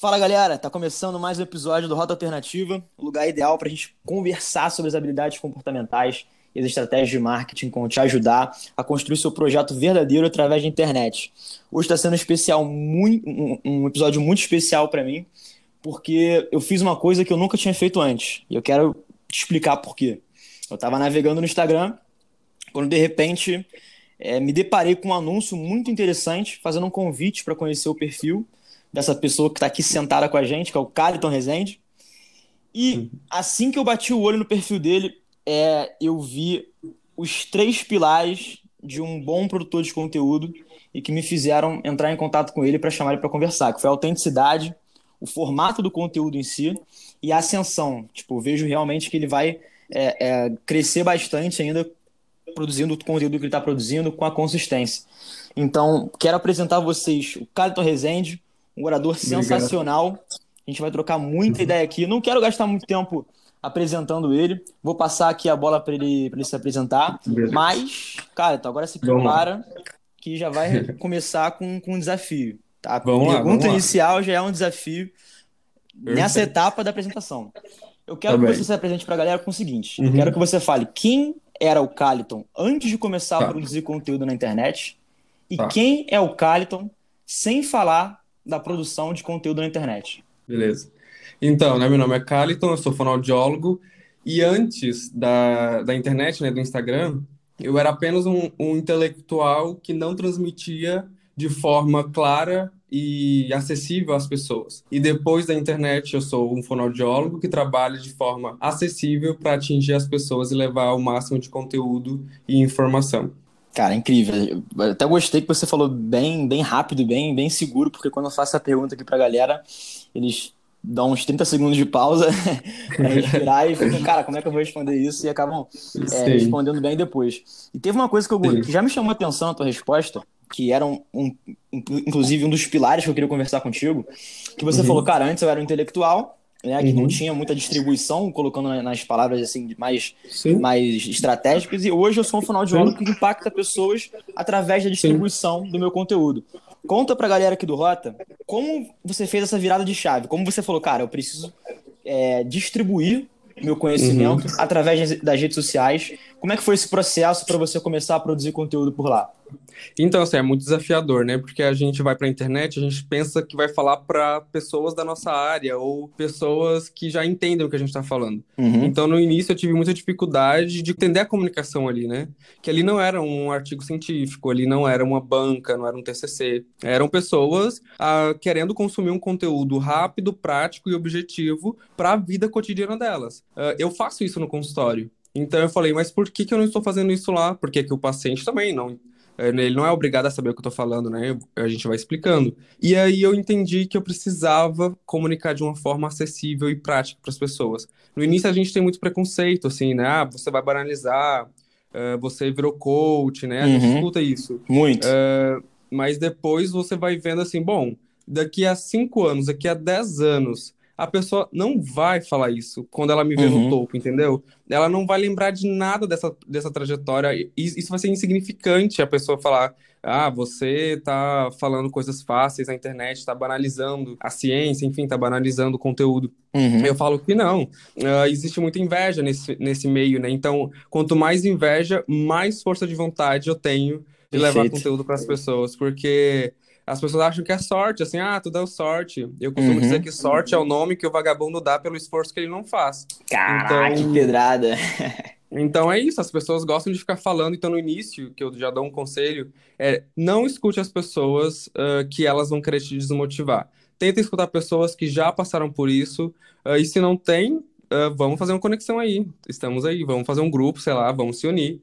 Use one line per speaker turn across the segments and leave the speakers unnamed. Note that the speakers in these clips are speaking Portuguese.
Fala galera, tá começando mais um episódio do Rota Alternativa, o lugar ideal para a gente conversar sobre as habilidades comportamentais e as estratégias de marketing que vão te ajudar a construir seu projeto verdadeiro através da internet. Hoje está sendo um, especial, muito, um episódio muito especial para mim, porque eu fiz uma coisa que eu nunca tinha feito antes e eu quero te explicar por quê. Eu estava navegando no Instagram quando de repente é, me deparei com um anúncio muito interessante fazendo um convite para conhecer o perfil dessa pessoa que está aqui sentada com a gente, que é o Caliton Rezende. E assim que eu bati o olho no perfil dele, é, eu vi os três pilares de um bom produtor de conteúdo e que me fizeram entrar em contato com ele para chamar ele para conversar, que foi a autenticidade, o formato do conteúdo em si e a ascensão. Tipo, eu vejo realmente que ele vai é, é, crescer bastante ainda produzindo o conteúdo que ele está produzindo com a consistência. Então, quero apresentar a vocês o Caliton Rezende, um orador Obrigado. sensacional. A gente vai trocar muita ideia aqui. Não quero gastar muito tempo apresentando ele. Vou passar aqui a bola para ele, ele se apresentar. Beleza. Mas, cara, então agora se prepara que já vai começar com, com um desafio. Tá? A
vamos
pergunta
lá,
inicial já é um desafio Perfeito. nessa etapa da apresentação. Eu quero tá que você se apresente para a galera com o seguinte: uhum. eu quero que você fale quem era o Caliton antes de começar tá. a produzir conteúdo na internet e tá. quem é o Caliton sem falar da produção de conteúdo na internet.
Beleza. Então, né, meu nome é Caliton, eu sou fonoaudiólogo e antes da, da internet, né, do Instagram, eu era apenas um, um intelectual que não transmitia de forma clara e acessível às pessoas. E depois da internet, eu sou um fonoaudiólogo que trabalha de forma acessível para atingir as pessoas e levar o máximo de conteúdo e informação.
Cara, incrível. Até gostei que você falou bem, bem rápido, bem, bem seguro, porque quando eu faço essa pergunta aqui pra galera, eles dão uns 30 segundos de pausa para respirar e ficam, cara, como é que eu vou responder isso? E acabam é, respondendo bem depois. E teve uma coisa que, eu, que já me chamou a atenção na tua resposta, que era um, um, inclusive um dos pilares que eu queria conversar contigo, que você uhum. falou, cara, antes eu era um intelectual, né, que uhum. não tinha muita distribuição, colocando nas palavras assim mais, mais estratégicas, e hoje eu sou um fonoaudiólogo que impacta pessoas através da distribuição Sim. do meu conteúdo. Conta pra galera aqui do Rota como você fez essa virada de chave, como você falou, cara, eu preciso é, distribuir meu conhecimento uhum. através das redes sociais. Como é que foi esse processo para você começar a produzir conteúdo por lá?
Então, assim, é muito desafiador, né? Porque a gente vai para a internet, a gente pensa que vai falar para pessoas da nossa área ou pessoas que já entendem o que a gente está falando. Uhum. Então, no início, eu tive muita dificuldade de entender a comunicação ali, né? Que ali não era um artigo científico, ali não era uma banca, não era um TCC. Eram pessoas ah, querendo consumir um conteúdo rápido, prático e objetivo para a vida cotidiana delas. Ah, eu faço isso no consultório. Então eu falei, mas por que, que eu não estou fazendo isso lá? Porque que o paciente também não ele não é obrigado a saber o que eu tô falando, né? A gente vai explicando. E aí eu entendi que eu precisava comunicar de uma forma acessível e prática para as pessoas. No início a gente tem muito preconceito, assim, né? Ah, você vai banalizar, uh, você virou coach, né? A uhum. gente escuta isso.
Muito.
Uh, mas depois você vai vendo assim, bom, daqui a cinco anos, daqui a dez anos, a pessoa não vai falar isso quando ela me vê uhum. no topo, entendeu? Ela não vai lembrar de nada dessa, dessa trajetória. Isso vai ser insignificante a pessoa falar. Ah, você tá falando coisas fáceis na internet, tá banalizando a ciência, enfim, tá banalizando o conteúdo. Uhum. Eu falo que não. Uh, existe muita inveja nesse, nesse meio, né? Então, quanto mais inveja, mais força de vontade eu tenho de Perfeito. levar conteúdo para as pessoas, porque as pessoas acham que é sorte, assim, ah, tu deu sorte. Eu costumo uhum. dizer que sorte é o nome que o vagabundo dá pelo esforço que ele não faz.
Caraca, então, que pedrada!
então é isso, as pessoas gostam de ficar falando. Então, no início, que eu já dou um conselho, é não escute as pessoas uh, que elas vão querer te desmotivar. Tenta escutar pessoas que já passaram por isso. Uh, e se não tem, uh, vamos fazer uma conexão aí. Estamos aí, vamos fazer um grupo, sei lá, vamos se unir.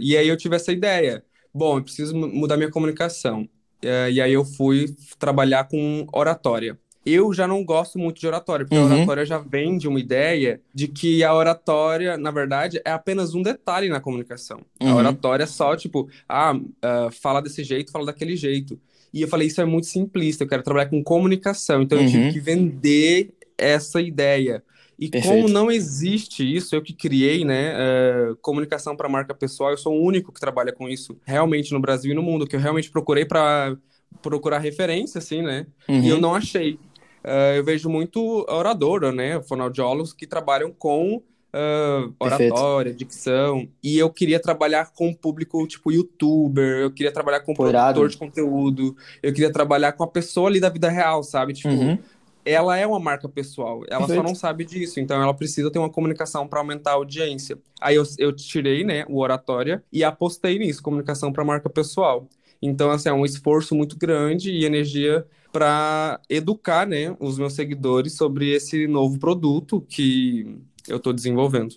e aí eu tive essa ideia. Bom, eu preciso mudar minha comunicação é, e aí eu fui trabalhar com oratória. Eu já não gosto muito de oratória, porque uhum. a oratória já vem de uma ideia de que a oratória, na verdade, é apenas um detalhe na comunicação. Uhum. A oratória é só, tipo, ah, uh, fala desse jeito, fala daquele jeito. E eu falei, isso é muito simplista, eu quero trabalhar com comunicação, então uhum. eu tive uhum. que vender essa ideia. E Perfeito. como não existe isso, eu que criei, né, uh, comunicação para marca pessoal, eu sou o único que trabalha com isso realmente no Brasil e no mundo, que eu realmente procurei para procurar referência, assim, né, uhum. e eu uhum. não achei. uh, eu vejo muito oradora, né? Fonoaudiólogos que trabalham com uh, oratória, dicção. E eu queria trabalhar com público tipo youtuber, eu queria trabalhar com
Porado.
produtor de conteúdo, eu queria trabalhar com a pessoa ali da vida real, sabe? Tipo,
Uhum.
Ela é uma marca pessoal, ela só não sabe disso, então ela precisa ter uma comunicação para aumentar a audiência. Aí eu, eu tirei, né, o oratória e apostei nisso, comunicação para marca pessoal. Então, assim, é um esforço muito grande e energia para educar, né, os meus seguidores sobre esse novo produto que eu estou desenvolvendo.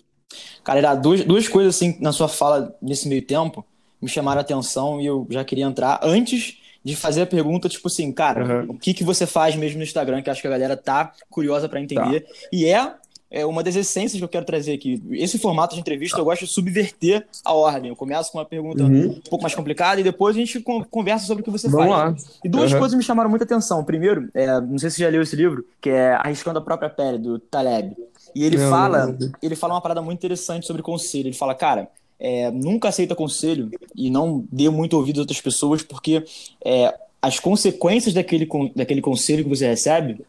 Cara, era duas, duas coisas assim na sua fala nesse meio tempo me chamaram a atenção e eu já queria entrar antes de fazer a pergunta, tipo assim, cara,
Aham.
o que que você faz mesmo no Instagram, que eu acho que a galera tá curiosa pra entender. E é, é uma das essências que eu quero trazer aqui. Esse formato de entrevista eu gosto de subverter a ordem. Eu começo com uma pergunta
Uhum.
um pouco mais complicada e depois a gente con- conversa sobre o que você
Vamos
faz.
lá.
E duas
Aham.
coisas me chamaram muita atenção. Primeiro, é, não sei se você já leu esse livro, que é Arriscando a Própria Pele, do Taleb. E ele
Não,
fala,
não, não.
ele fala uma parada muito interessante sobre conselho. Ele fala, cara, é, nunca aceita conselho e não dê muito ouvido a outras pessoas, porque é, as consequências daquele, daquele conselho que você recebe,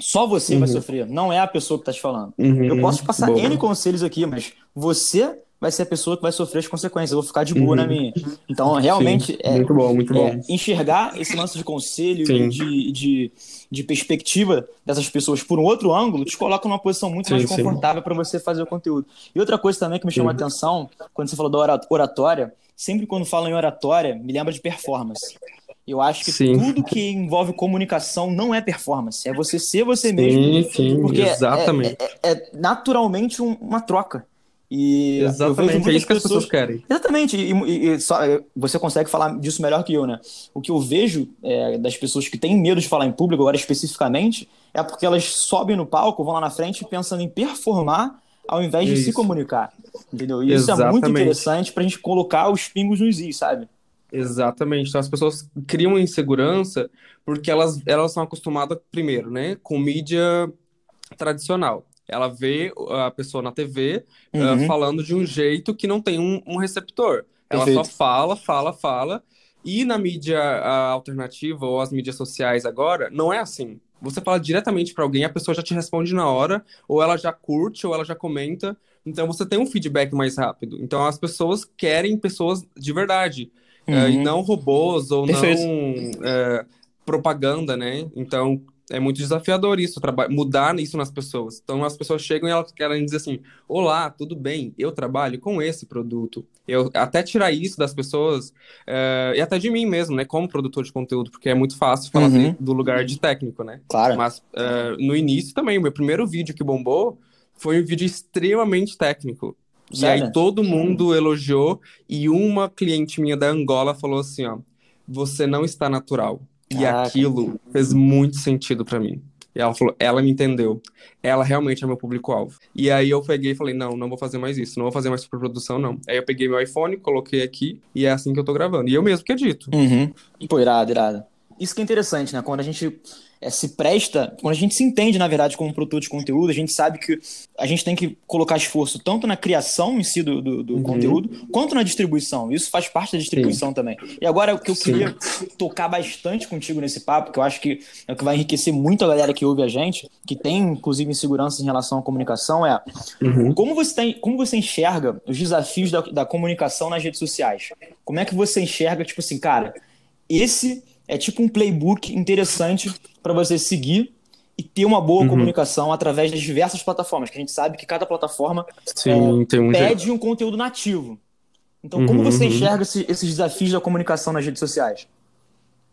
só você vai
Uhum.
sofrer, não é a pessoa que está te falando.
Uhum.
Eu posso te passar
Boa.
N conselhos aqui, mas você vai ser a pessoa que vai sofrer as consequências. Eu vou ficar de boa
Uhum.
na minha. Então, realmente,
Sim,
é,
muito bom, muito bom.
é, enxergar esse lance de conselho e de, de, de perspectiva dessas pessoas por um outro ângulo te coloca numa posição muito
Sim,
mais confortável para você fazer o conteúdo. E outra coisa também que me chama a atenção, quando você falou da ora- oratória, sempre quando falo em oratória, me lembra de performance. Eu acho que
Sim.
tudo que envolve comunicação não é performance, é você ser você mesmo,
Sim, sim,
porque é-
exatamente.
é, é naturalmente um- uma troca. E
Exatamente, é isso que as pessoas querem.
Exatamente, e, e- e só, você consegue falar disso melhor que eu, né? O que eu vejo é, das pessoas que têm medo de falar em público, agora especificamente, é porque elas sobem no palco, vão lá na frente pensando em performar ao invés de se comunicar. Entendeu? E isso é muito interessante pra gente colocar os pingos nos is, sabe?
Exatamente. Então as pessoas criam insegurança porque elas, elas são acostumadas, primeiro, né, com mídia tradicional. Ela vê a pessoa na TV ah,
Uhum.
falando de um jeito que não tem um, um receptor. Ela
Perfeito.
só fala, fala, fala. E na mídia ah, alternativa ou as mídias sociais agora, não é assim. Você fala diretamente para alguém, a pessoa já te responde na hora, ou ela já curte, ou ela já comenta. Então você tem um feedback mais rápido. Então as pessoas querem pessoas de verdade, e
Uhum.
não robôs ou
Perfeito.
não eh, propaganda, né? Então é muito desafiador isso, mudar isso nas pessoas. Então as pessoas chegam e elas querem dizer assim: Olá, tudo bem? Eu trabalho com esse produto. Eu até tirar isso das pessoas eh, e até de mim mesmo, né? Como produtor de conteúdo, porque é muito fácil falar
Uhum.
de- do lugar de técnico, né?
Claro.
Mas no início também, o meu primeiro vídeo que bombou foi um vídeo extremamente técnico. E
Sério?
aí todo mundo elogiou e uma cliente minha da Angola falou assim, ó, você não está natural. E
Caraca.
aquilo fez muito sentido pra mim. E ela falou, ela me entendeu. Ela realmente é meu público-alvo. E aí eu peguei e falei, não, não vou fazer mais isso, não vou fazer mais superprodução, não. Aí eu peguei meu iPhone, coloquei aqui e é assim que eu tô gravando. E eu mesmo que edito.
Uhum. Pô, irado, irado. Isso que é interessante, né? Quando a gente é, se presta, quando a gente se entende, na verdade, como produtor de conteúdo, a gente sabe que a gente tem que colocar esforço tanto na criação em si do, do, do
Uhum.
conteúdo, quanto na distribuição. Isso faz parte da distribuição também. E agora, o que eu
Sim.
queria tocar bastante contigo nesse papo, que eu acho que é o que vai enriquecer muito a galera que ouve a gente, que tem, inclusive, insegurança em relação à comunicação, é
Uhum.
como você, tem, como você enxerga os desafios da, da comunicação nas redes sociais? Como é que você enxerga, tipo assim, cara, esse é tipo um playbook interessante para você seguir e ter uma boa
Uhum.
comunicação através das diversas plataformas, que a gente sabe que cada plataforma
Sim, tem um jeito.
pede um conteúdo nativo. Então, como
Uhum,
você
uhum.
enxerga esse- esses desafios da comunicação nas redes sociais?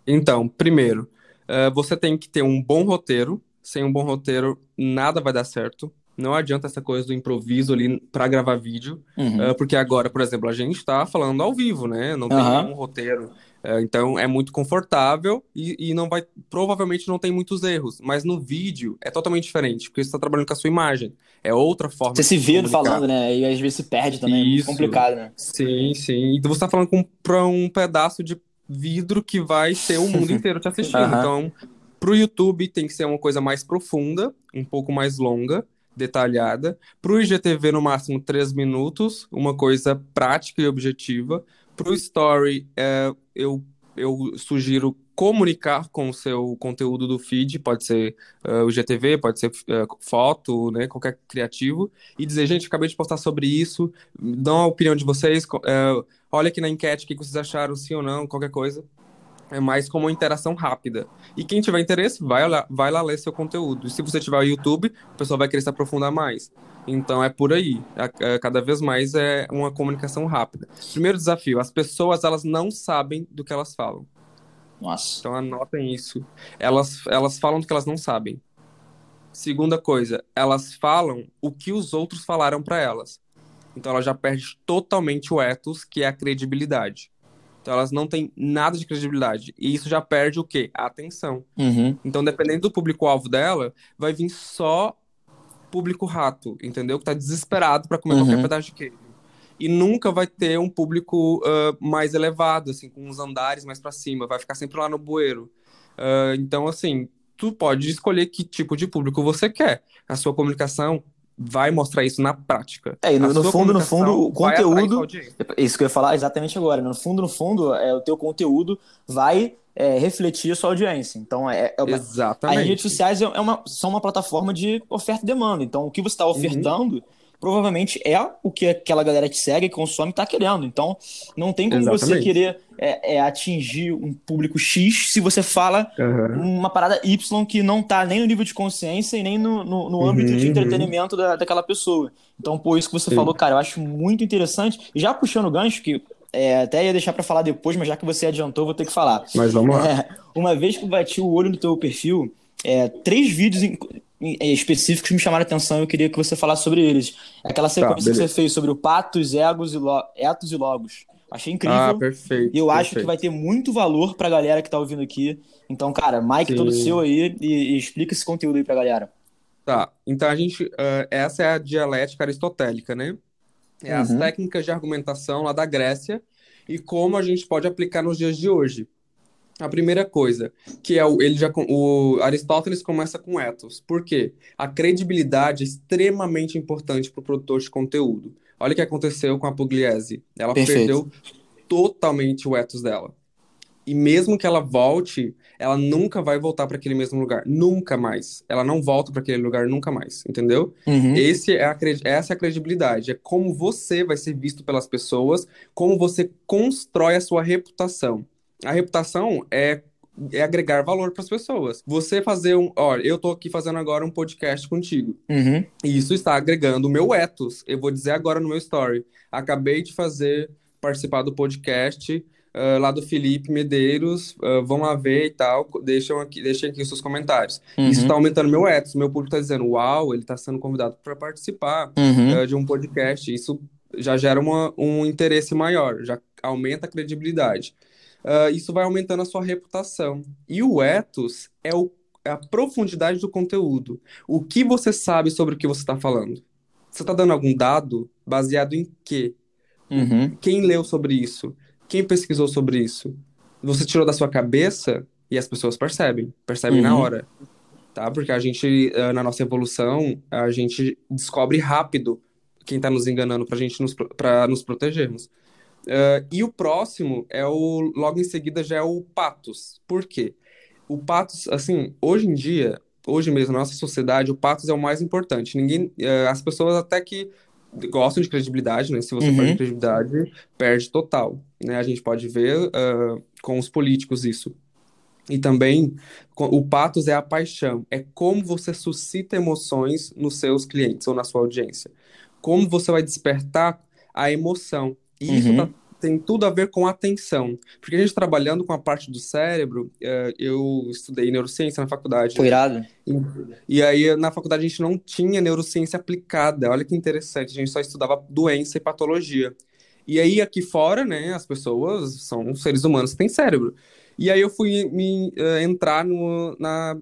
Então, primeiro, eh, você tem que ter um bom roteiro. Sem um bom roteiro, nada vai dar certo. Não adianta essa coisa do improviso ali para gravar vídeo,
Uhum.
eh, porque agora, por exemplo, a gente está falando ao vivo, né? Não tem
Aham.
nenhum roteiro. Eh, então é muito confortável e, e não vai, provavelmente não tem muitos erros. Mas no vídeo é totalmente diferente, porque você está trabalhando com a sua imagem. É outra forma
Você se vê falando, né? E às vezes se perde também, é muito
Isso.
complicado, né?
Sim, sim. Então você está falando para um pedaço de vidro que vai ser o mundo inteiro te assistindo.
Aham.
Então, pro YouTube tem que ser uma coisa mais profunda, um pouco mais longa, detalhada. Pro IGTV, no máximo, três minutos, uma coisa prática e objetiva. Pro Story, é, eu, eu sugiro comunicar com o seu conteúdo do feed, pode ser uh, o GTV, pode ser uh, foto, né, qualquer criativo, e dizer, gente, acabei de postar sobre isso, dão a opinião de vocês, uh, olha aqui na enquete o que vocês acharam, sim ou não, qualquer coisa. É mais como uma interação rápida. E quem tiver interesse, vai lá, vai lá ler seu conteúdo. E se você tiver o YouTube, o pessoal vai querer se aprofundar mais. Então é por aí. Cada vez mais é uma comunicação rápida. Primeiro desafio: as pessoas elas não sabem do que elas falam.
Nossa.
Então anotem isso. Elas, elas falam do que elas não sabem. Segunda coisa, elas falam o que os outros falaram para elas. Então ela já perde totalmente o ethos, que é a credibilidade. Então elas não têm nada de credibilidade. E isso já perde o quê? A atenção.
Uhum.
Então, dependendo do público-alvo dela, vai vir só público rato, entendeu? Que tá desesperado para comer uhum. qualquer pedaço de queijo e nunca vai ter um público uh, mais elevado, assim, com uns andares mais para cima, vai ficar sempre lá no bueiro. Uh, então, assim, tu pode escolher que tipo de público você quer. A sua comunicação vai mostrar isso na prática.
É, e no, no fundo, no fundo, o conteúdo. Isso que eu ia falar exatamente agora. No fundo, no fundo, é, o teu conteúdo vai é, refletir a sua audiência. Então, é, é uma,
Exatamente.
As redes sociais é uma, são uma plataforma de oferta e demanda. Então, o que você está uhum. ofertando. Uhum provavelmente é o que aquela galera que segue e consome está querendo. Então, não tem como Exatamente. você querer é, é, atingir um público X se você fala uhum. uma parada Y que não está nem no nível de consciência e nem no, no, no âmbito uhum. de entretenimento da, daquela pessoa. Então, por isso que você Sim. falou, cara, eu acho muito interessante. Já puxando o gancho, que é, até ia deixar para falar depois, mas já que você adiantou, vou ter que falar.
Mas vamos lá.
É, uma vez que eu bati o olho no teu perfil, é, três vídeos, específicos me chamaram a atenção e eu queria que você falasse sobre eles. Aquela tá, sequência tá, que você fez sobre o patos, egos e lo... etos e logos. Achei incrível.
Ah, perfeito.
E eu
perfeito.
acho que vai ter muito valor pra galera que tá ouvindo aqui. Então, cara, Mike, Sim. todo seu aí e, e, explica esse conteúdo aí pra galera.
Tá, então a gente. Uh, essa é a dialética aristotélica, né? É uhum. as técnicas de argumentação lá da Grécia e como a gente pode aplicar nos dias de hoje. A primeira coisa, que é o, ele já, o Aristóteles começa com ethos. Por quê? A credibilidade é extremamente importante para o produtor de conteúdo. Olha o que aconteceu com a Pugliese. Ela Perfeito. perdeu totalmente o ethos dela. E mesmo que ela volte, ela nunca vai voltar para aquele mesmo lugar. Nunca mais. Ela não volta para aquele lugar nunca mais. Entendeu?
Uhum.
Esse é a, essa é a credibilidade. É como você vai ser visto pelas pessoas, como você constrói a sua reputação. A reputação é é agregar valor para as pessoas. Você fazer um. Olha, eu tô aqui fazendo agora um podcast contigo.
Uhum.
E isso está agregando o meu ethos. Eu vou dizer agora no meu story. Acabei de fazer, participar do podcast uh, lá do Felipe Medeiros. Uh, vão lá ver e tal. Deixem aqui, deixem aqui os seus comentários. Uhum. Isso está aumentando meu ethos. Meu público está dizendo: Uau, ele está sendo convidado para participar
uhum.
uh, de um podcast. Isso já gera uma, um interesse maior, já aumenta a credibilidade uh, isso vai aumentando a sua reputação. E o ethos é, o, é a profundidade do conteúdo. O que você sabe sobre o que você está falando? Você está dando algum dado baseado em quê?
Uhum.
Quem leu sobre isso? Quem pesquisou sobre isso? Você tirou da sua cabeça e as pessoas percebem, percebem uhum. na hora. Tá? Porque a gente, ah, na nossa evolução, a gente descobre rápido quem está nos enganando para gente nos, pra nos protegermos. Uh, e o próximo é o. Logo em seguida já é o Patos. Por quê? O Patos, assim, hoje em dia, hoje mesmo na nossa sociedade, o Patos é o mais importante. Ninguém. Uh, as pessoas até que gostam de credibilidade, né? Se você uhum. perde credibilidade, perde total. Né? A gente pode ver uh, com os políticos isso. E também o patos é a paixão, é como você suscita emoções nos seus clientes ou na sua audiência. Como você vai despertar a emoção. E isso tá, uhum. tem tudo a ver com atenção. Porque a gente trabalhando com a parte do cérebro, uh, eu estudei neurociência na faculdade.
Foi irado.
E, e, aí, na faculdade, a gente não tinha neurociência aplicada. Olha que interessante, a gente só estudava doença e patologia. E aí, aqui fora, né, as pessoas são seres humanos que têm cérebro. E aí eu fui me uh, entrar no, na,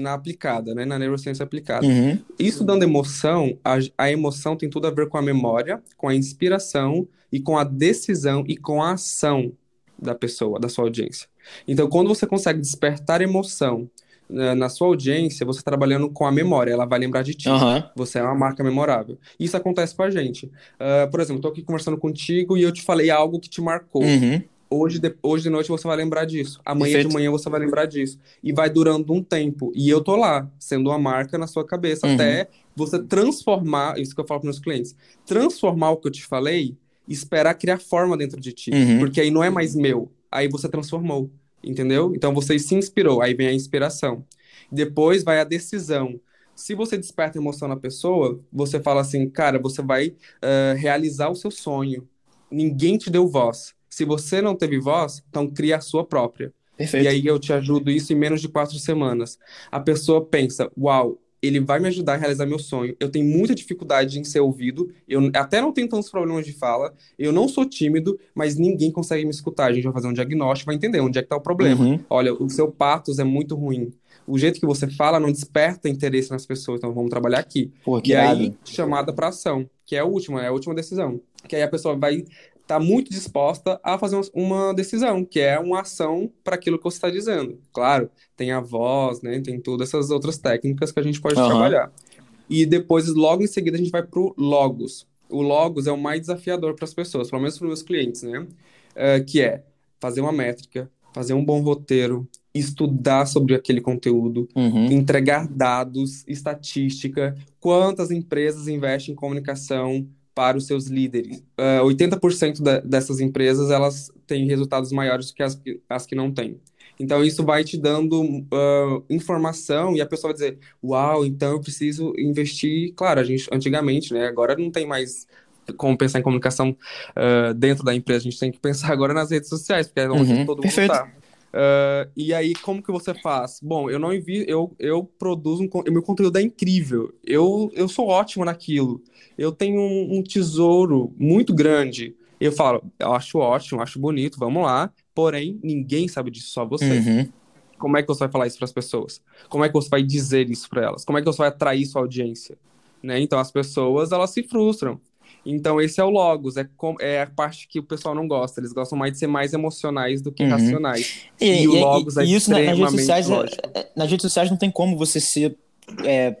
na aplicada, né, na neurociência aplicada.
Uhum.
Estudando emoção, a, a emoção tem tudo a ver com a memória, com a inspiração e com a decisão e com a ação da pessoa, da sua audiência. Então, quando você consegue despertar emoção uh, na sua audiência, você está trabalhando com a memória, ela vai lembrar de ti.
Uhum.
Você é uma marca memorável. Isso acontece com a gente. Uh, por exemplo, estou aqui conversando contigo e eu te falei algo que te marcou.
Uhum.
Hoje de, hoje de noite você vai lembrar disso. Amanhã Perfeito. de manhã você vai lembrar disso. E vai durando um tempo. E eu tô lá, sendo uma marca na sua cabeça, uhum. até você transformar, isso que eu falo para meus clientes, transformar o que eu te falei e esperar criar forma dentro de ti. Uhum. Porque aí não é mais meu. Aí você transformou. Entendeu? Então você se inspirou. Aí vem a inspiração. Depois vai a decisão. Se você desperta emoção na pessoa, você fala assim, cara, você vai uh, realizar o seu sonho. Ninguém te deu voz. Se você não teve voz, então cria a sua própria. Perfeito. E aí eu te ajudo isso em menos de quatro semanas. A pessoa pensa, uau, ele vai me ajudar a realizar meu sonho. Eu tenho muita dificuldade em ser ouvido, eu até não tenho tantos problemas de fala, eu não sou tímido, mas ninguém consegue me escutar. A gente vai fazer um diagnóstico, vai entender onde é que está o problema. Uhum. Olha, o seu patos é muito ruim. O jeito que você fala não desperta interesse nas pessoas, então vamos trabalhar aqui. Pô, e aí, chamada para ação, que é a última, é a última decisão. Que aí a pessoa vai está muito disposta a fazer uma decisão, que é uma ação para aquilo que você está dizendo. Claro, tem a voz, né? Tem todas essas outras técnicas que a gente pode uhum. trabalhar. E depois, logo em seguida, a gente vai para o logos. O logos é o mais desafiador para as pessoas, pelo menos para os meus clientes, né? Uh, que é fazer uma métrica, fazer um bom roteiro, estudar sobre aquele conteúdo, uhum. entregar dados, estatística, quantas empresas investem em comunicação, para os seus líderes. Uh, 80% da, dessas empresas elas têm resultados maiores do que as, as que não têm. Então, isso vai te dando uh, informação e a pessoa vai dizer: Uau, então eu preciso investir. Claro, a gente antigamente, né? Agora não tem mais como pensar em comunicação uh, dentro da empresa, a gente tem que pensar agora nas redes sociais, porque é onde uhum, todo mundo está. Uh, e aí, como que você faz? Bom, eu não envio, eu, eu produzo um, meu conteúdo é incrível. Eu, eu sou ótimo naquilo. Eu tenho um, um tesouro muito grande. Eu falo, eu acho ótimo, acho bonito, vamos lá. Porém, ninguém sabe disso, só você. Uhum. Como é que você vai falar isso para as pessoas? Como é que você vai dizer isso para elas? Como é que você vai atrair sua audiência? Né? Então, as pessoas, elas se frustram. Então, esse é o Logos, é, com, é a parte que o pessoal não gosta. Eles gostam mais de ser mais emocionais do que uhum. racionais. E, e, e, o Logos e, é e isso extremamente nas redes, sociais, é,
é, nas redes sociais não tem como você ser é,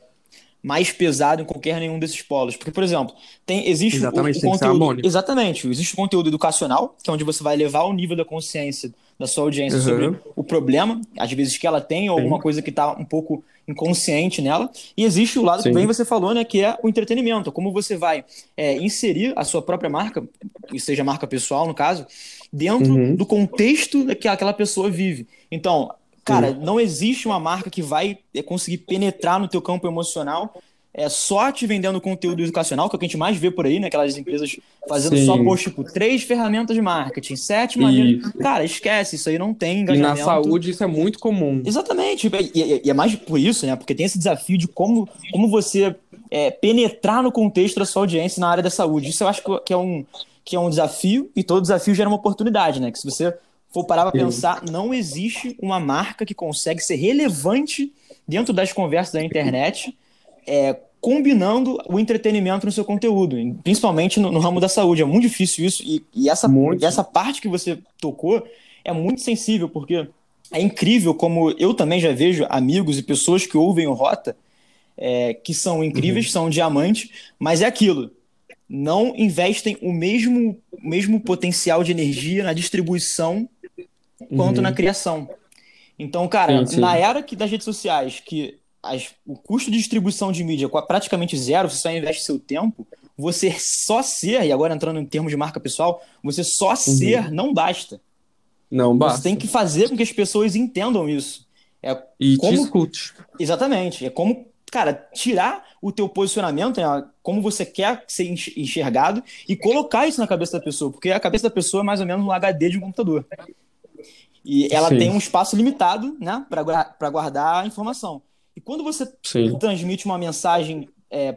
mais pesado em qualquer nenhum desses polos. Porque, por exemplo, tem, existe
exatamente,
o, o conteúdo. Exatamente, existe o conteúdo educacional, que é onde você vai levar o nível da consciência da sua audiência uhum. sobre o problema, às vezes que ela tem, ou alguma coisa que está um pouco inconsciente nela. E existe o lado Sim. que bem você falou, né, que é o entretenimento, como você vai é, inserir a sua própria marca, que seja marca pessoal no caso, dentro uhum. do contexto que aquela pessoa vive. Então, cara, Sim. não existe uma marca que vai é, conseguir penetrar no teu campo emocional é só te vendendo conteúdo educacional, que é o que a gente mais vê por aí, né? Aquelas empresas fazendo Sim. só post, tipo, três ferramentas de marketing, sete maneiras. Cara, esquece, isso aí não tem engajamento.
E na saúde isso é muito comum.
Exatamente. E, e, é mais por isso, né? Porque tem esse desafio de como, como você é, penetrar no contexto da sua audiência na área da saúde. Isso eu acho que é um, que é um desafio, e todo desafio gera uma oportunidade, né? Que se você for parar para pensar, não existe uma marca que consegue ser relevante dentro das conversas da internet é, combinando o entretenimento no seu conteúdo, principalmente no, no ramo da saúde. É muito difícil isso, e, e essa, essa parte que você tocou é muito sensível, porque é incrível como eu também já vejo amigos e pessoas que ouvem o Rota, é, que são incríveis, uhum. são diamantes, mas é aquilo. Não investem o mesmo, mesmo potencial de energia na distribuição quanto uhum. na criação. Então, cara, sim, sim. na era que, das redes sociais, que as, o custo de distribuição de mídia é praticamente zero, você só investe seu tempo, você só ser, e agora entrando em termos de marca pessoal, você só uhum. ser não basta.
Não basta.
Você tem que fazer com que as pessoas entendam isso. É
e como... te escute.
Exatamente. É como, cara, tirar o teu posicionamento, né, como você quer ser enxergado e colocar isso na cabeça da pessoa, porque a cabeça da pessoa é mais ou menos um HD de um computador. E ela Sim. tem um espaço limitado, né, para guardar a informação. E quando você Sim. transmite uma mensagem é,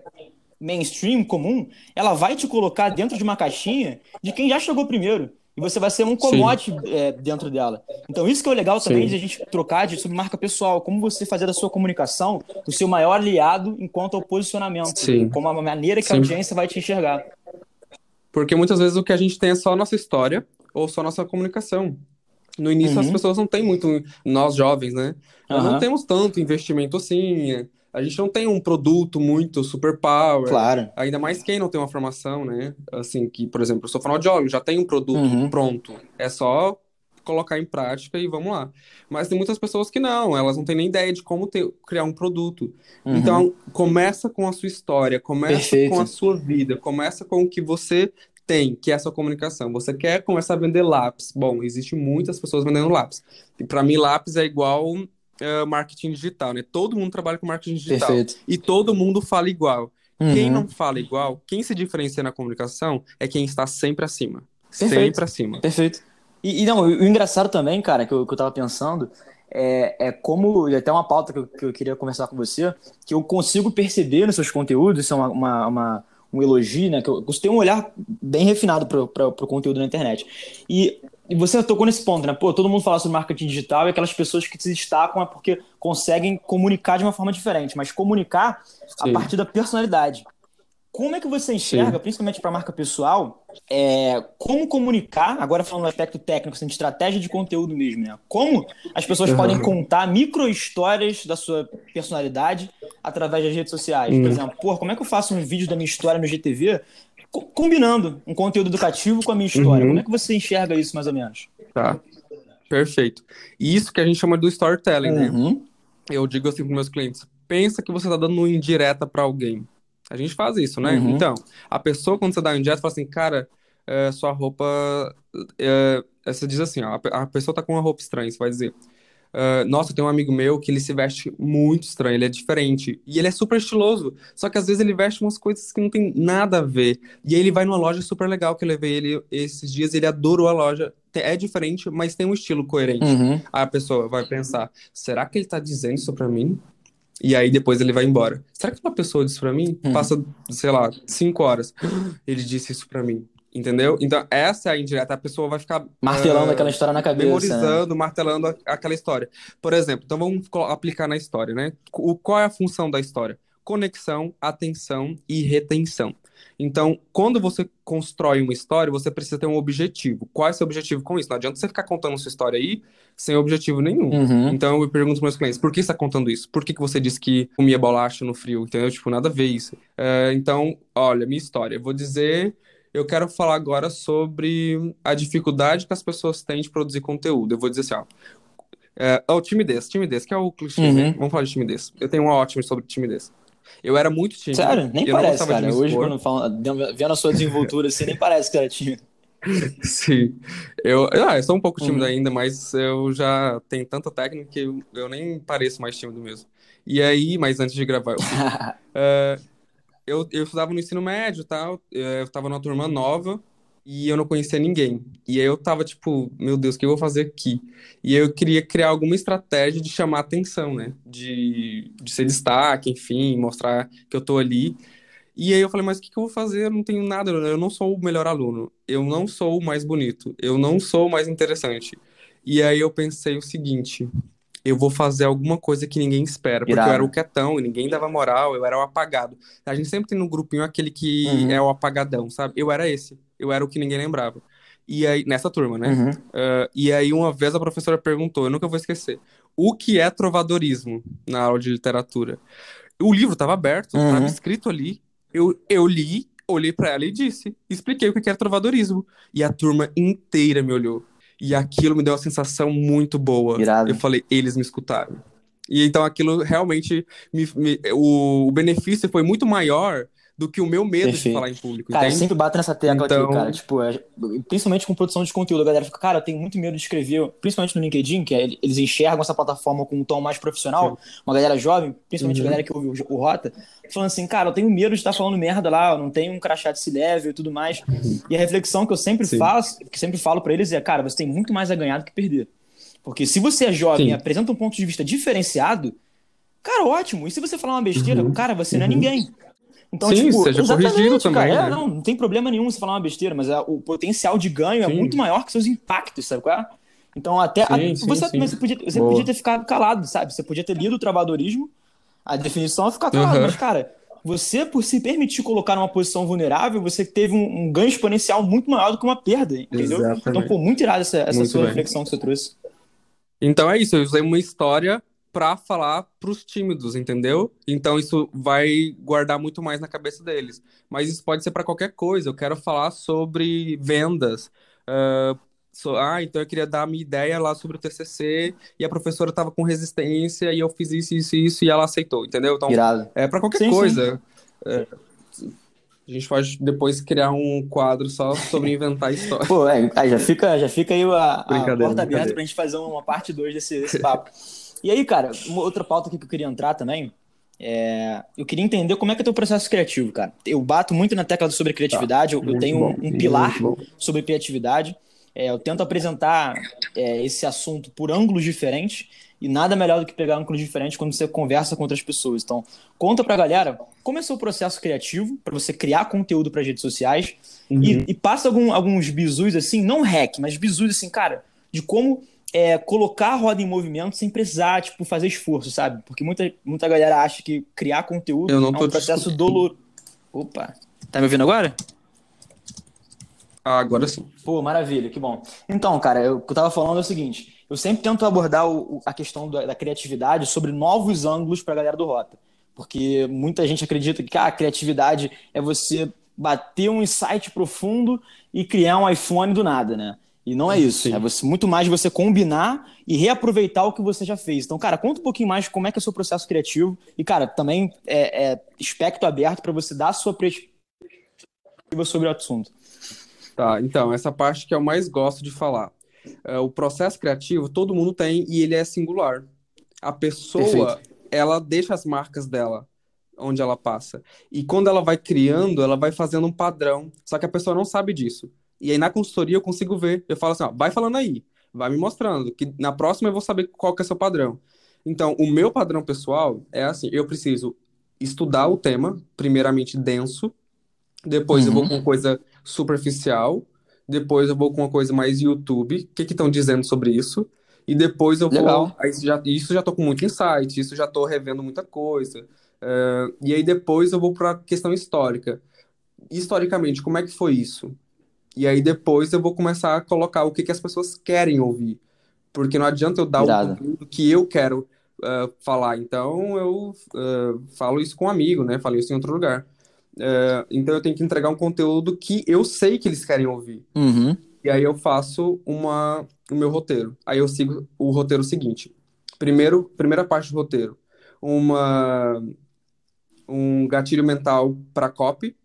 mainstream, comum, ela vai te colocar dentro de uma caixinha de quem já chegou primeiro. E você vai ser um commodity é, dentro dela. Então, isso que é o legal também Sim. de a gente trocar de, sobre marca pessoal. Como você fazer da sua comunicação o seu maior aliado enquanto ao posicionamento. Sim. Como a maneira que Sim. a audiência vai te enxergar.
Porque muitas vezes o que a gente tem é só a nossa história ou só a nossa comunicação. No início uhum. as pessoas não têm muito, nós jovens, né? Nós uhum. não temos tanto investimento assim. A gente não tem um produto muito super power.
Claro.
Ainda mais quem não tem uma formação, né? Assim, que, por exemplo, eu sou fonoaudiólogo, já tem um produto
Uhum.
pronto. É só colocar em prática e vamos lá. Mas tem muitas pessoas que não, elas não têm nem ideia de como ter- criar um produto.
Uhum.
Então, começa com a sua história, começa
Perfeito.
com a sua vida, começa com o que você tem, que é a sua comunicação. Você quer começar a vender lápis. Bom, existe muitas pessoas vendendo lápis. E para mim, lápis é igual eh, marketing digital, né? Todo mundo trabalha com marketing digital.
Perfeito.
E todo mundo fala igual. Quem
Uhum.
não fala igual, quem se diferencia na comunicação é quem está sempre acima.
Perfeito.
Sempre acima.
Perfeito. E, e não, o, o engraçado também, cara, que eu, que eu tava pensando, é, é como, e até uma pauta que eu, que eu queria conversar com você, que eu consigo perceber nos seus conteúdos, isso é uma, uma, uma- um elogio, né? Que eu, você tem um olhar bem refinado pro, pro conteúdo na internet. E, e você tocou nesse ponto, né? Pô, todo mundo fala sobre marketing digital e aquelas pessoas que se destacam é porque conseguem comunicar de uma forma diferente, mas comunicar a
Sim.
partir da personalidade. Como é que você enxerga,
Sim.
principalmente para marca pessoal, é, como comunicar, agora falando no aspecto técnico, assim, de estratégia de conteúdo mesmo, né? Como as pessoas
Uhum.
podem contar micro-histórias da sua personalidade através das redes sociais? Por
Hum.
exemplo, pô, como é que eu faço um vídeo da minha história no GTV co- combinando um conteúdo educativo com a minha história?
Uhum.
Como é que você enxerga isso, mais ou menos?
Tá. Perfeito. E isso que a gente chama do storytelling, né?
Uhum.
Eu digo assim para meus clientes: pensa que você está dando uma indireta para alguém. A gente faz isso, né?
Uhum.
Então, a pessoa, quando você dá uma indireta, fala assim, cara, é, sua roupa. É, você diz assim, ó, a pe- a pessoa tá com uma roupa estranha, você vai dizer. "Ah, nossa, tenho um amigo meu que ele se veste muito estranho, ele é diferente. E ele é super estiloso. Só que às vezes ele veste umas coisas que não tem nada a ver. E aí ele vai numa loja super legal que eu levei ele esses dias, ele adorou a loja. É diferente, mas tem um estilo coerente.
Uhum.
Aí a pessoa vai pensar: será que ele tá dizendo isso pra mim? E aí depois ele vai embora. Será que uma pessoa disse pra mim?
Uhum.
Passa, sei lá, cinco horas. Ele disse isso pra mim. Entendeu? Então, essa é a indireta. A pessoa vai ficar
Martelando
ah,
aquela história na cabeça. né?
memorizando, martelando a- aquela história. Por exemplo, então vamos aplicar na história, né? O, qual é a função da história? Conexão, atenção e retenção. Então, quando você constrói uma história, você precisa ter um objetivo. Qual é o seu objetivo com isso? Não adianta você ficar contando sua história aí sem objetivo nenhum.
Uhum.
Então eu pergunto para meus clientes, por que você está contando isso? Por que, que você disse que comia bolacha no frio? Entendeu? Tipo, nada a ver isso. É, então, olha, minha história. Eu vou dizer, eu quero falar agora sobre a dificuldade que as pessoas têm de produzir conteúdo. Eu vou dizer assim, ó. É, oh, timidez, timidez, que é o clichê, né?
Uhum.
Vamos falar de timidez. Eu tenho uma ótima sobre timidez. Eu era muito tímido.
Sério? Nem
eu
parece, cara. Hoje, quando fala, vendo a sua desenvoltura, assim, nem parece que era tímido.
Sim. Eu, ah, eu sou um pouco tímido
Uhum.
ainda, mas eu já tenho tanta técnica que eu, eu nem pareço mais tímido mesmo. E aí, mas antes de gravar, eu, eh, eu, eu estudava no ensino médio e tal, eh, eu estava numa turma nova e eu não conhecia ninguém. E aí eu tava tipo, meu Deus, o que eu vou fazer aqui? E eu queria criar alguma estratégia de chamar atenção, né? De, de ser destaque, enfim, mostrar que eu tô ali. E aí eu falei, mas o que que eu vou fazer? Eu não tenho nada, eu não sou o melhor aluno, eu não sou o mais bonito, eu não sou o mais interessante. E aí eu pensei o seguinte, eu vou fazer alguma coisa que ninguém espera, porque eu era o quietão e ninguém dava moral, eu era o apagado. A gente sempre tem no grupinho aquele que
Uhum.
é o apagadão, sabe? Eu era esse, eu era o que ninguém lembrava. E aí, nessa turma, né?
Uhum.
Ah, e aí, uma vez a professora perguntou, eu nunca vou esquecer, o que é trovadorismo na aula de literatura? O livro estava aberto,
Uhum.
estava escrito ali. Eu, eu li, olhei para ela e disse, expliquei o que era trovadorismo. E a turma inteira me olhou. E aquilo me deu uma sensação muito boa.
Irado.
Eu falei, eles me escutaram. E então aquilo realmente me, me- o, o benefício foi muito maior do que o meu medo de falar em público,
Cara, eu
entende?
sempre bato nessa tecla
Então-
aqui, cara. Tipo, é- principalmente com produção de conteúdo, a galera fica, cara, eu tenho muito medo de escrever, principalmente no LinkedIn, que é- eles enxergam essa plataforma com um tom mais profissional, uma galera jovem, principalmente a
Uhum.
galera que ouve o, o Rota, falando assim, cara, eu tenho medo de estar falando merda lá, eu não tenho um crachá de C-Level e tudo mais. E a reflexão que eu sempre
Sim.
faço, que sempre falo pra eles é, cara, você tem muito mais a ganhar do que perder. Porque se você é jovem
Sim.
e apresenta um ponto de vista diferenciado, cara, ótimo. E se você falar uma besteira,
Uhum.
cara, você não é
Uhum.
ninguém. Então,
Sim,
tipo,
seja
exatamente,
corrigido também,
cara. É,
né?
não, não tem problema nenhum você falar uma besteira, mas é, o potencial de ganho é
Sim.
muito maior que seus impactos, sabe qual é? Então, até.
Sim,
a-
sim,
você, mas você, podia, você
Boa.
podia ter ficado calado, sabe? Você podia ter lido o travadorismo, a definição é ficar calado,
Aham.
mas, cara. Você, por se permitir colocar numa posição vulnerável, você teve um, um ganho exponencial muito maior do que uma perda, entendeu?
Exatamente.
Então, pô, muito irado essa, essa
Muito
sua
bem.
reflexão que você trouxe.
Então é isso, eu usei uma história para falar para os tímidos, entendeu? Então isso vai guardar muito mais na cabeça deles. Mas isso pode ser para qualquer coisa. Eu quero falar sobre vendas. Uh, so, ah, então eu queria dar a minha ideia lá sobre o TCC e a professora estava com resistência e eu fiz isso, isso, isso e ela aceitou, entendeu? Então
Irado.
é para qualquer
Sim, sim.
coisa. É, a gente pode depois criar um quadro só sobre inventar história.
Pô, é, aí já fica, já fica aí a, a porta aberta pra gente fazer uma parte 2 desse, desse papo. E aí, cara, uma outra pauta aqui que eu queria entrar também, é, eu queria entender como é que é o teu processo criativo, cara. Eu bato muito na tecla sobre criatividade, eu, eu
Muito
tenho
bom,
um, pilar sobre criatividade. É, eu tento apresentar é, esse assunto por ângulos diferentes e nada melhor do que pegar ângulos diferentes quando você conversa com outras pessoas. Então, conta pra galera como é o seu processo criativo para você criar conteúdo para redes sociais
Uhum.
e, e passa algum- alguns bizus assim, não hack, mas bizus assim, cara, de como é, colocar a roda em movimento sem precisar, tipo, fazer esforço, sabe? Porque muita, muita galera acha que criar conteúdo
Eu não
é um processo doloroso. Opa, tá me ouvindo agora?
Ah, agora sim.
Pô, maravilha, que bom. Então, cara, eu- o que eu tava falando é o seguinte: eu sempre tento abordar o- o- a questão da, da criatividade sobre novos ângulos pra galera do Rota. Porque muita gente acredita que ah, a criatividade é você bater um insight profundo e criar um iPhone do nada, né? E não é isso.
Sim.
É você, muito mais você combinar e reaproveitar o que você já fez. Então, cara, conta um pouquinho mais como é que é o seu processo criativo. E, cara, também é, é espectro aberto pra você dar a sua perspectiva sobre o assunto.
Tá, então, essa parte que eu mais gosto de falar. É, o processo criativo, todo mundo tem e ele é singular. A pessoa,
Perfeito.
ela deixa as marcas dela onde ela passa. E quando ela vai criando, ela vai fazendo um padrão. Só que a pessoa não sabe disso. E aí na consultoria eu consigo ver. Eu falo assim, ó, vai falando aí, vai me mostrando, que na próxima eu vou saber qual que é o seu padrão. Então, o meu padrão pessoal é assim, eu preciso estudar o tema, primeiramente denso, depois eu vou
Uhum.
com coisa superficial, depois eu vou com uma coisa mais YouTube, o que que estão dizendo sobre isso, e depois eu vou,
Legal.
aí já, isso já tô com muito insight, isso já tô revendo muita coisa, eh, e aí depois eu vou para questão histórica. Historicamente, como é que foi isso? E aí depois eu vou começar a colocar o que que as pessoas querem ouvir, porque não adianta eu dar o conteúdo que eu quero eh, falar, então eu eh, falo isso com um amigo, né? Falei isso em outro lugar. É, então eu tenho que entregar um conteúdo que eu sei que eles querem ouvir.
Uhum.
E aí eu faço uma, o meu roteiro. Aí eu sigo o roteiro seguinte. Primeiro, primeira parte do roteiro, uma, um gatilho mental para copy.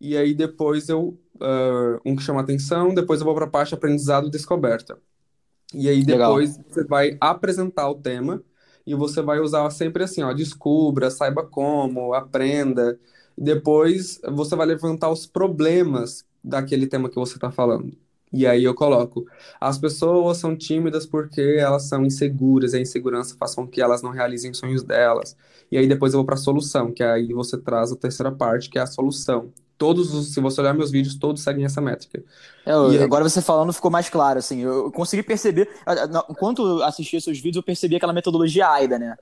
E aí depois eu ah, um que chama atenção, depois eu vou para a parte aprendizado e descoberta. E aí
Legal.
depois você vai apresentar o tema e você vai usar sempre assim, ó, descubra, saiba como, aprenda. Depois você vai levantar os problemas daquele tema que você está falando. E aí eu coloco, as pessoas são tímidas porque elas são inseguras, e a insegurança faz com que elas não realizem os sonhos delas. E aí depois eu vou para a solução, que aí você traz a terceira parte, que é a solução. Todos os, se você olhar meus vídeos, todos seguem essa métrica.
É,
E aí-
agora você falando ficou mais claro, assim, eu consegui perceber, enquanto assistia seus vídeos, eu percebi aquela metodologia AIDA, né?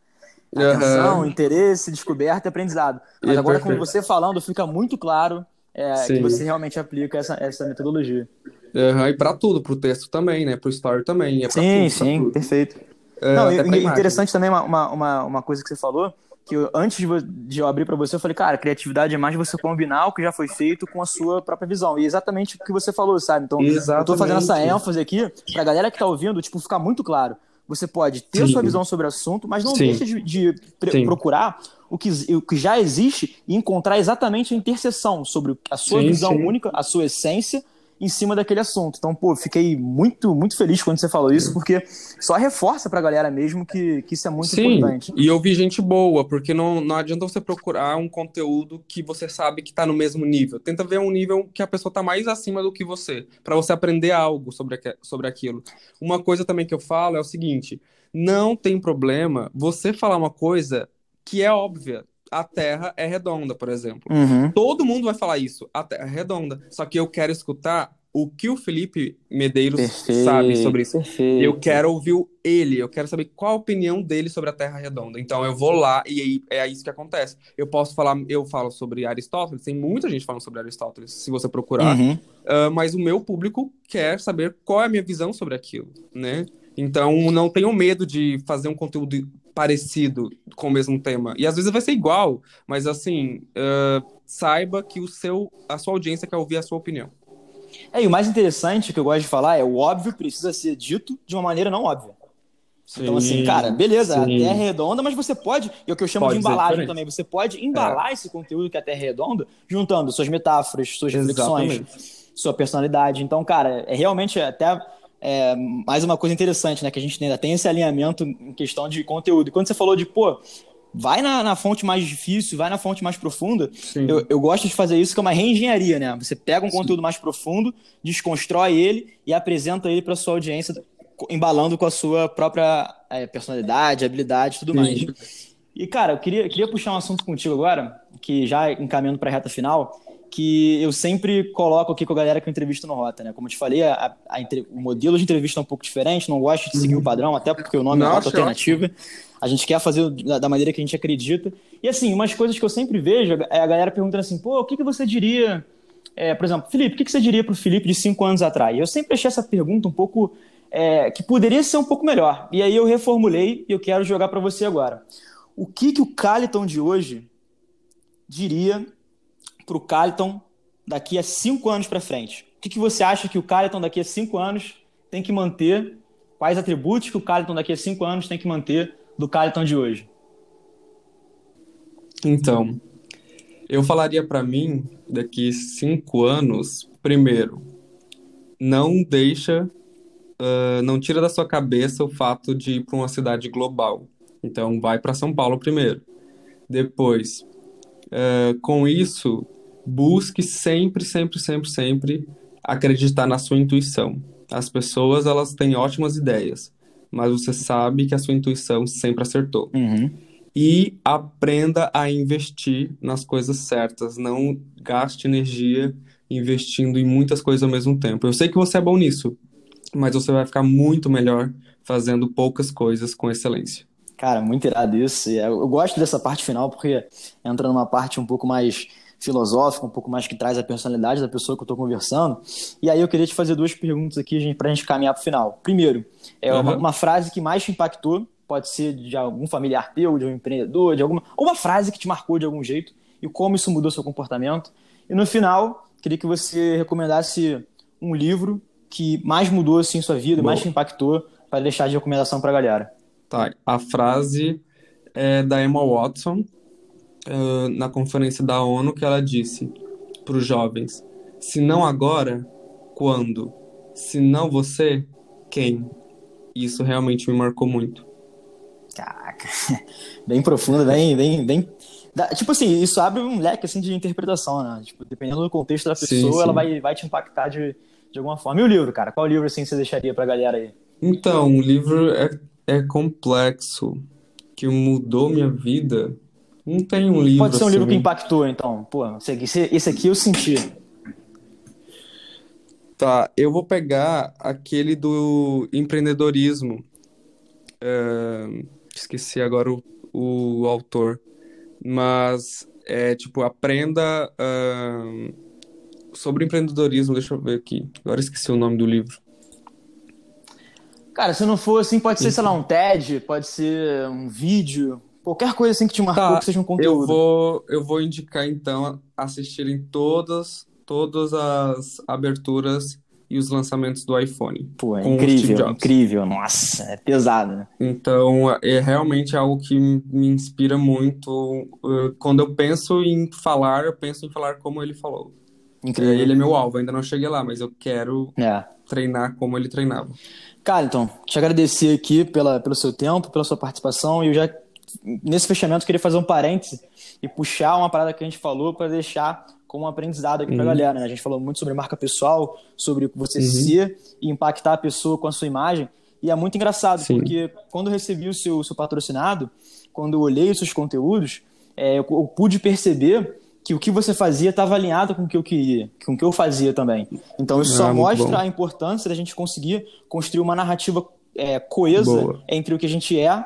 Atenção,
Aham.
interesse, descoberta e aprendizado. Mas agora com
perfeito.
você falando, fica muito claro é, que você realmente aplica essa, essa metodologia.
Aham, E para tudo, para o texto também, né? Para o story também, é
Sim,
tudo,
sim, perfeito.
É,
Não, e- interessante também uma, uma, uma coisa que você falou, que eu- antes de, de eu abrir para você, eu falei, cara, criatividade é mais você combinar o que já foi feito com a sua própria visão. E é exatamente o que você falou, sabe? Então, eu tô fazendo essa
Exatamente.
ênfase aqui pra galera que tá ouvindo, tipo, ficar muito claro. Você pode ter a
Sim.
sua visão sobre o assunto, mas não
Sim.
deixa de, de
Sim.
procurar o que, o que já existe e encontrar exatamente a interseção sobre a sua visão única, a sua essência em cima daquele assunto. Então, pô, fiquei muito, muito feliz quando você falou isso, porque só reforça pra galera mesmo que, que isso é muito
Sim,
importante.
e eu vi gente boa, porque não, não adianta você procurar um conteúdo que você sabe que tá no mesmo nível. Tenta ver um nível que a pessoa tá mais acima do que você, para você aprender algo sobre, sobre aquilo. Uma coisa também que eu falo é o seguinte: não tem problema você falar uma coisa que é óbvia. A Terra é redonda, por exemplo.
Uhum.
Todo mundo vai falar isso, a Terra é redonda. Só que eu quero escutar o que o Felipe Medeiros
Perfeito.
sabe sobre isso.
Perfeito.
Eu quero ouvir ele, eu quero saber qual a opinião dele sobre a Terra redonda. Então eu vou lá e aí é isso que acontece. Eu posso falar, eu falo sobre Aristóteles, tem muita gente falando sobre Aristóteles, se você procurar,
Uhum.
Ah, mas o meu público quer saber qual é a minha visão sobre aquilo, né? Então, não tenham medo de fazer um conteúdo parecido com o mesmo tema. E às vezes vai ser igual, mas assim, uh, saiba que o seu, a sua audiência quer ouvir a sua opinião.
É, e o mais interessante que eu gosto de falar é o óbvio precisa ser dito de uma maneira não óbvia. Sim, então, assim, cara, beleza, sim. a Terra é redonda, mas você pode, e é o que eu chamo pode de embalagem também, você pode embalar é. esse conteúdo que a Terra é redonda, juntando suas metáforas, suas Exatamente. reflexões, sua personalidade. Então, cara, é realmente até é, mais uma coisa interessante, né? Que a gente ainda tem esse alinhamento em questão de conteúdo. E quando você falou de, pô, vai na, na fonte mais difícil, vai na fonte mais profunda, eu, eu, gosto de fazer isso que é uma reengenharia, né? Você pega um Sim. conteúdo mais profundo, desconstrói ele e apresenta ele para sua audiência embalando com a sua própria é, personalidade, habilidade e tudo Sim. mais. E, cara, eu queria, queria puxar um assunto contigo agora, que já encaminhando para a reta final, que eu sempre coloco aqui com a galera que eu entrevisto no Rota, né? Como eu te falei, a, a, o modelo de entrevista é um pouco diferente, não gosto de seguir uhum. o padrão, até porque o nome é Nossa, é Rota Alternativa. A gente quer fazer da, da, maneira que a gente acredita. E, assim, umas coisas que eu sempre vejo é a galera perguntando assim, pô, o que, que você diria... É, por exemplo, Felipe, o que, que você diria para o Felipe de cinco anos atrás? Eu sempre achei essa pergunta um pouco é, que poderia ser um pouco melhor. E aí eu reformulei e eu quero jogar para você agora. O que, que o Caliton de hoje diria para o Caliton daqui a cinco anos para frente? O que, que você acha que o Caliton daqui a cinco anos tem que manter? Quais atributos que o Caliton daqui a cinco anos tem que manter do Caliton de hoje?
Então, eu falaria para mim daqui cinco anos, primeiro, não deixa uh, não tira da sua cabeça o fato de ir para uma cidade global. Então, vai para São Paulo primeiro. Depois, uh, com isso, busque sempre, sempre, sempre, sempre acreditar na sua intuição. As pessoas, elas têm ótimas ideias, mas você sabe que a sua intuição sempre acertou.
Uhum.
E aprenda a investir nas coisas certas. Não gaste energia investindo em muitas coisas ao mesmo tempo. Eu sei que você é bom nisso, mas você vai ficar muito melhor fazendo poucas coisas com excelência.
Cara, muito irado isso. Eu gosto dessa parte final porque entra numa parte um pouco mais filosófica, um pouco mais que traz a personalidade da pessoa que eu estou conversando. E aí eu queria te fazer duas perguntas aqui para a gente caminhar para o final. Primeiro, é uhum. uma, uma, frase que mais te impactou, pode ser de algum familiar teu, de um empreendedor, de alguma, ou uma frase que te marcou de algum jeito e como isso mudou seu comportamento. E no final, queria que você recomendasse um livro que mais mudou assim sua vida, Boa. mais te impactou para deixar de recomendação para a galera?
Tá, a frase é da Emma Watson uh, na conferência da ONU que ela disse para os jovens: se não agora, quando? Se não você, quem? Isso realmente me marcou muito.
Caraca, bem profundo, bem, bem, bem. Tipo assim, isso abre um leque assim de interpretação, né? Tipo, dependendo do contexto da pessoa, sim, sim. ela vai, vai te impactar de, de alguma forma. E o livro, cara? Qual livro assim você deixaria pra galera aí?
Então, o livro é, é complexo, que mudou minha vida. Não tem um livro.
Pode ser um
assim...
livro que impactou, então. Pô, esse, esse aqui eu senti.
Tá, eu vou pegar aquele do empreendedorismo. É... Esqueci agora o, o autor. Mas é tipo, aprenda. Uh sobre empreendedorismo, deixa eu ver aqui. Agora esqueci o nome do livro.
Cara, se não for assim, pode ser, sei lá, um TED, pode ser um vídeo, qualquer coisa assim que te marcou, tá, que seja um conteúdo.
Eu vou, eu vou indicar, então, assistirem todas, todas as aberturas e os lançamentos do iPhone.
Pô, é incrível, incrível. Nossa, é pesado, né?
Então, é realmente algo que me inspira muito. Quando eu penso em falar, eu penso em falar como ele falou. Incrível. Ele é meu alvo, ainda não cheguei lá, mas eu quero é. treinar como ele treinava.
Cara, então, te agradecer aqui pela, pelo seu tempo, pela sua participação, e eu já, nesse fechamento, queria fazer um parêntese e puxar uma parada que a gente falou para deixar como um aprendizado aqui uhum. pra galera, né? A gente falou muito sobre marca pessoal, sobre você uhum. ser e impactar a pessoa com a sua imagem, e é muito engraçado, Sim. porque quando eu recebi o seu, seu patrocinado, quando eu olhei os seus conteúdos, é, eu, eu pude perceber que o que você fazia estava alinhado com o que eu queria, com o que eu fazia também. Então isso ah, só mostra a importância da gente conseguir construir uma narrativa é, coesa Boa. entre o que a gente é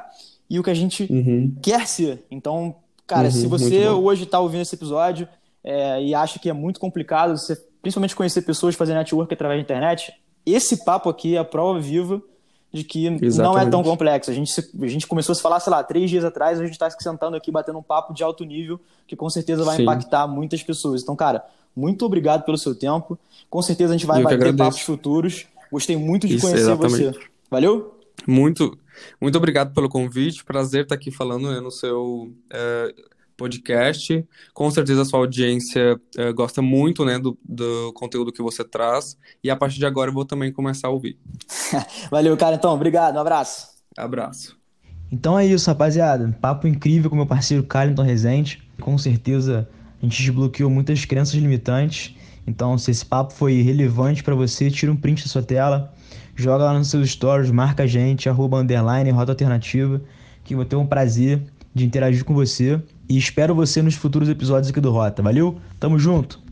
e o que a gente uhum. quer ser. Então, cara, uhum, se você hoje está ouvindo esse episódio é, e acha que é muito complicado, você principalmente conhecer pessoas, fazer network através da internet, esse papo aqui é a prova viva de que Exatamente. não é tão complexo. A gente, a gente começou a se falar, sei lá, três dias atrás, a gente está sentando aqui batendo um papo de alto nível que com certeza vai Sim. impactar muitas pessoas. Então, cara, muito obrigado pelo seu tempo. Com certeza a gente vai bater papos futuros. Gostei muito de Isso, conhecer exatamente. você. Valeu?
Muito, muito obrigado pelo convite. Prazer estar aqui falando né, no seu é, podcast. Com certeza a sua audiência é, gosta muito né, do, do conteúdo que você traz. E a partir de agora eu vou também começar a ouvir.
Valeu, cara. Então, obrigado. Um abraço.
Abraço.
Então é isso, rapaziada. Papo incrível com meu parceiro Carlton Rezende. Com certeza a gente desbloqueou muitas crenças limitantes. Então, se esse papo foi relevante para você, tira um print da sua tela, joga lá nos seus stories, marca a gente, arroba underline, rota alternativa, que eu vou ter um prazer de interagir com você. E espero você nos futuros episódios aqui do Rota. Valeu? Tamo junto!